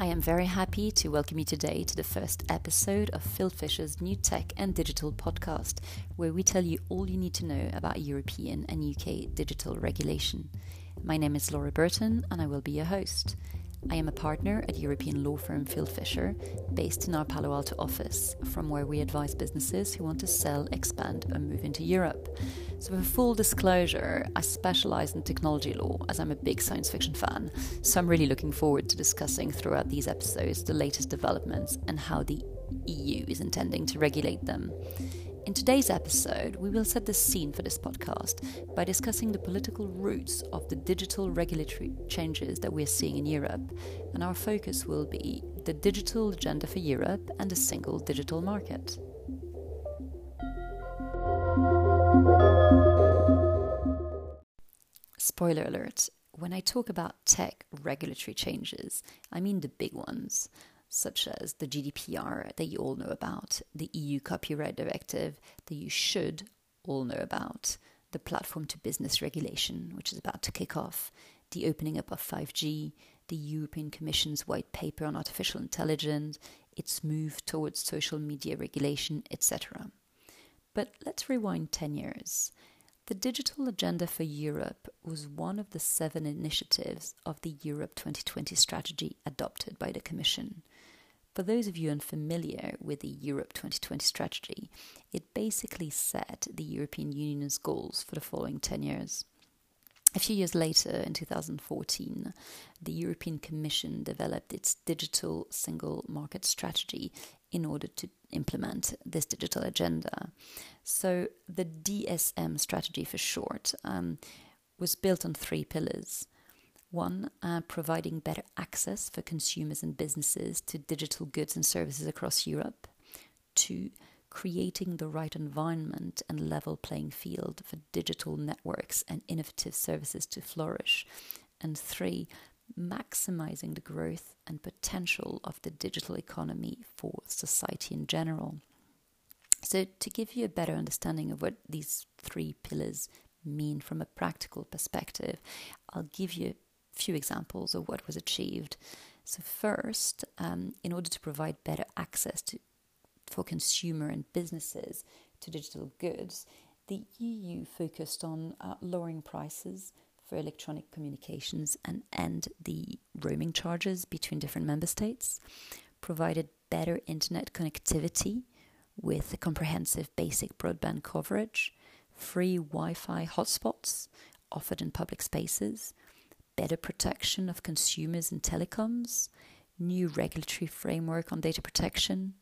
I am very happy to welcome you today to the first episode of Fieldfisher's new tech and digital podcast, where we tell you all you need to know about European and UK digital regulation. My name is Laura Burton, and I will be your host. I am a partner at European law firm Fieldfisher, based in our Palo Alto office, from where we advise businesses who want to sell, expand, or move into Europe. So, for full disclosure, I specialize in technology law as I'm a big science fiction fan. So, I'm really looking forward to discussing throughout these episodes the latest developments and how the EU is intending to regulate them. In today's episode, we will set the scene for this podcast by discussing the political roots of the digital regulatory changes that we're seeing in Europe, and our focus will be the digital agenda for Europe and the single digital market. Spoiler alert when I talk about tech regulatory changes, I mean the big ones such as the GDPR that you all know about, the EU Copyright Directive that you should all know about, the Platform to Business regulation, which is about to kick off, the opening up of 5G, the European Commission's white paper on artificial intelligence, its move towards social media regulation, etc. But let's rewind 10 years. The Digital Agenda for Europe was one of the seven initiatives of the Europe 2020 strategy adopted by the Commission. For those of you unfamiliar with the Europe 2020 strategy, it basically set the European Union's goals for the following 10 years. A few years later, in 2014, the European Commission developed its digital single market strategy in order to implement this digital agenda. So, the DSM strategy for short um, was built on three pillars. One, uh, providing better access for consumers and businesses to digital goods and services across Europe. Two, creating the right environment and level playing field for digital networks and innovative services to flourish. And three, maximizing the growth and potential of the digital economy for society in general. So, to give you a better understanding of what these three pillars mean from a practical perspective, I'll give you few examples of what was achieved. So, first, um, in order to provide better access to, for consumer and businesses to digital goods, the EU focused on uh, lowering prices for electronic communications and end the roaming charges between different member states, provided better internet connectivity with comprehensive basic broadband coverage, free Wi Fi hotspots offered in public spaces, better protection of consumers in telecoms, new regulatory framework on data protection.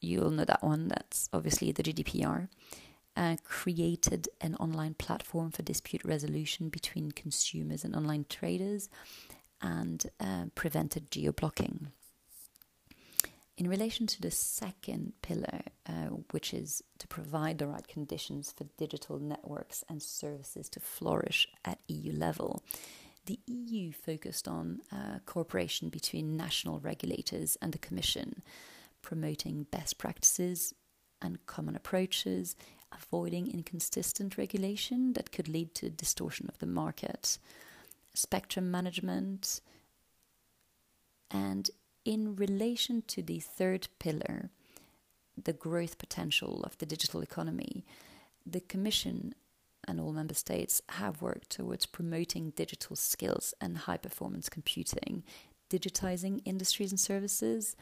You'll know that one, that's obviously the GDPR. Uh, created an online platform for dispute resolution between consumers and online traders and uh, prevented geo blocking. In relation to the second pillar, uh, which is to provide the right conditions for digital networks and services to flourish at EU level, the EU focused on uh, cooperation between national regulators and the Commission, promoting best practices and common approaches, avoiding inconsistent regulation that could lead to distortion of the market, spectrum management, and in relation to the third pillar, the growth potential of the digital economy, the Commission and all member states have worked towards promoting digital skills and high performance computing, digitizing industries and services,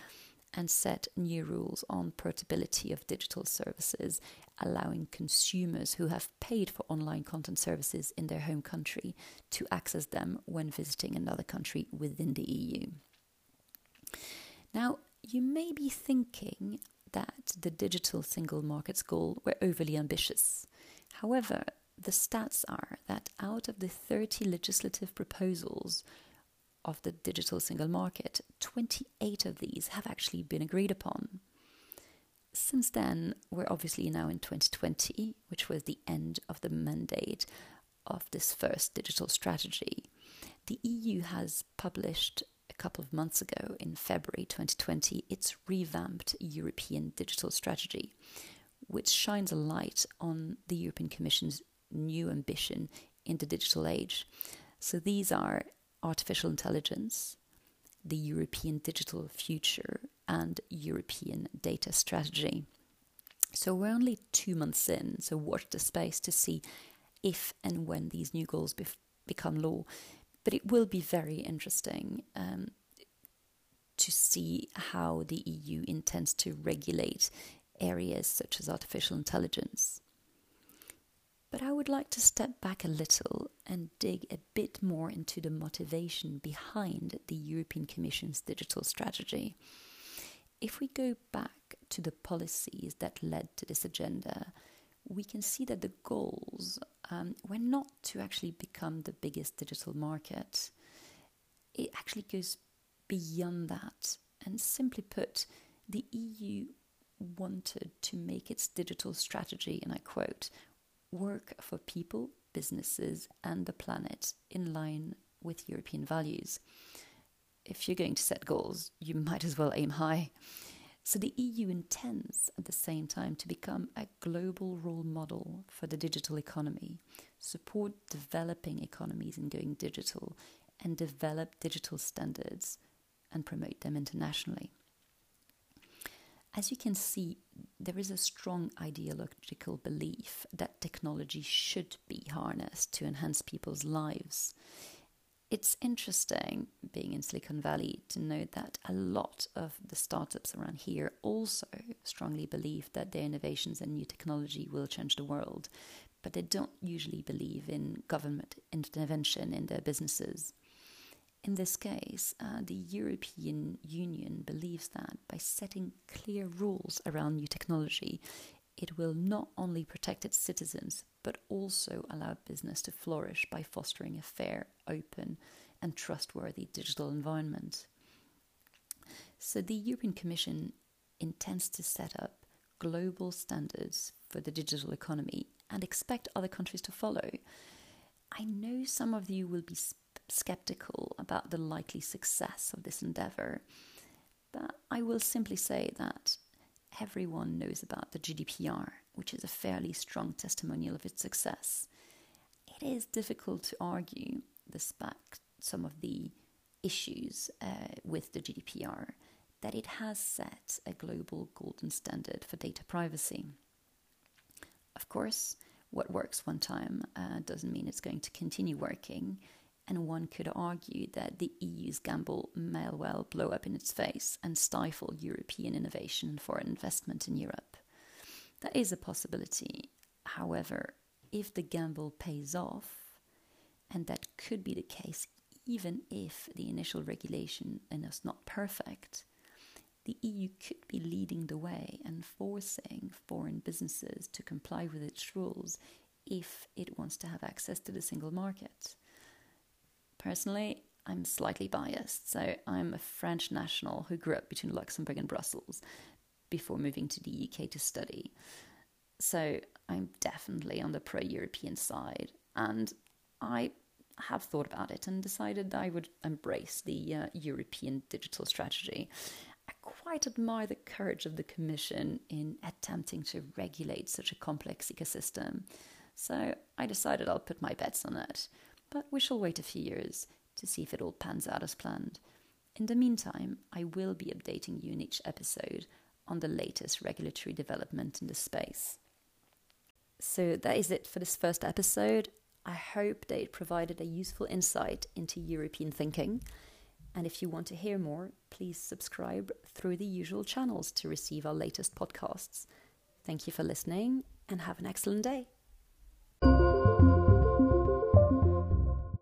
and set new rules on portability of digital services, allowing consumers who have paid for online content services in their home country to access them when visiting another country within the EU. Now, you may be thinking that the digital single market's goal were overly ambitious. However, the stats are that out of the 30 legislative proposals of the digital single market, 28 of these have actually been agreed upon. Since then, we're obviously now in 2020, which was the end of the mandate of this first digital strategy. The EU has published a couple of months ago, in February 2020, its revamped European digital strategy, which shines a light on the European Commission's new ambition in the digital age. So these are artificial intelligence, the European Digital Future and European Data Strategy. So we're only two months in, so watch the space to see if and when these new goals bef- become law. But it will be very interesting um, to see how the EU intends to regulate areas such as artificial intelligence. But I would like to step back a little and dig a bit more into the motivation behind the European Commission's digital strategy. If we go back to the policies that led to this agenda, we can see that the goals um, were not to actually become the biggest digital market. It actually goes beyond that. And simply put, the EU wanted to make its digital strategy, and I quote, work for people, businesses, and the planet in line with European values. If you're going to set goals, you might as well aim high. So the EU intends at the same time to become a global role model for the digital economy, support developing economies in going digital, and develop digital standards and promote them internationally. As you can see, there is a strong ideological belief that technology should be harnessed to enhance people's lives. It's interesting, being in Silicon Valley, to know that a lot of the startups around here also strongly believe that their innovations and new technology will change the world, but they don't usually believe in government intervention in their businesses. In this case, uh, the European Union believes that by setting clear rules around new technology, it will not only protect its citizens, but also allow business to flourish by fostering a fair, open, and trustworthy digital environment. So, the European Commission intends to set up global standards for the digital economy and expect other countries to follow. I know some of you will be skeptical about the likely success of this endeavor, but I will simply say that everyone knows about the GDPR, which is a fairly strong testimonial of its success. It is difficult to argue, despite some of the issues uh, with the GDPR, that it has set a global golden standard for data privacy. Of course, what works one time uh, doesn't mean it's going to continue working, and one could argue that the EU's gamble may well blow up in its face and stifle European innovation and foreign investment in Europe. That is a possibility. However, if the gamble pays off, and that could be the case even if the initial regulation is not perfect, the EU could be leading the way and forcing foreign businesses to comply with its rules if it wants to have access to the single market. Personally, I'm slightly biased, so I'm a French national who grew up between Luxembourg and Brussels before moving to the UK to study. So I'm definitely on the pro European side, and I have thought about it and decided that I would embrace the uh, European digital strategy. I quite admire the courage of the Commission in attempting to regulate such a complex ecosystem. So I decided I'll put my bets on it but we shall wait a few years to see if it all pans out as planned. In the meantime, I will be updating you in each episode on the latest regulatory development in the space. So that is it for this first episode. I hope that it provided a useful insight into European thinking. And if you want to hear more, please subscribe through the usual channels to receive our latest podcasts. Thank you for listening and have an excellent day.